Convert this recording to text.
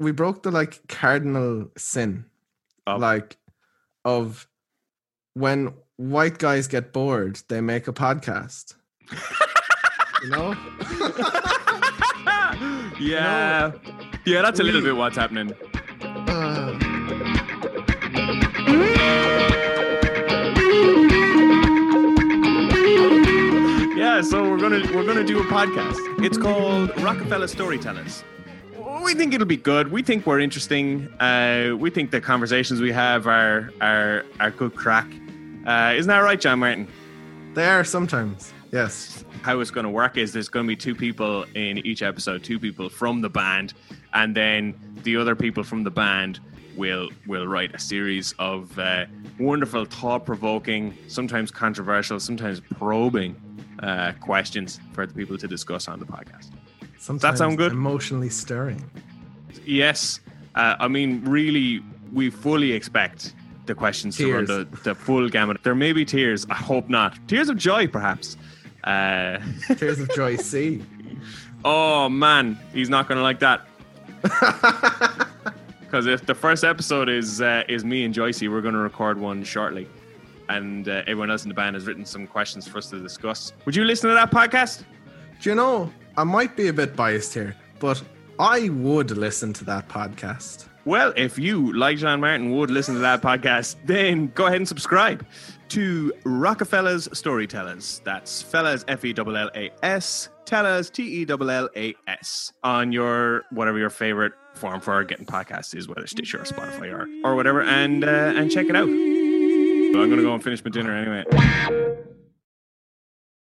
we broke the like cardinal sin, Of- like of when white guys get bored, they make a podcast. you know? yeah. Yeah, that's a little we- bit what's happening. Uh, Yeah, so we're gonna we're gonna do a podcast. It's called Rockefeller Storytellers. We think it'll be good. We think we're interesting. Uh, we think the conversations we have are are are good crack. Uh, isn't that right, John Martin? they are sometimes. Yes. How it's going to work is there's going to be two people in each episode, two people from the band, and then the other people from the band will will write a series of uh, wonderful, thought-provoking, sometimes controversial, sometimes probing uh, questions for the people to discuss on the podcast. Sometimes sound good? Emotionally stirring. Yes, uh, I mean, really, we fully expect the questions to run the, the full gamut. There may be tears. I hope not. Tears of joy, perhaps. Uh, Tears of Joycey. oh man, he's not going to like that. Because if the first episode is uh, is me and Joycey, we're going to record one shortly, and uh, everyone else in the band has written some questions for us to discuss. Would you listen to that podcast? Do you know, I might be a bit biased here, but I would listen to that podcast. Well, if you, like John Martin, would listen to that podcast, then go ahead and subscribe to Rockefeller's Storytellers. That's fellas, F E L L A S, tellers, T E L L A S, on your whatever your favorite form for getting podcasts is, whether Stitcher or Spotify or, or whatever, and uh, and check it out. But I'm gonna go and finish my dinner anyway.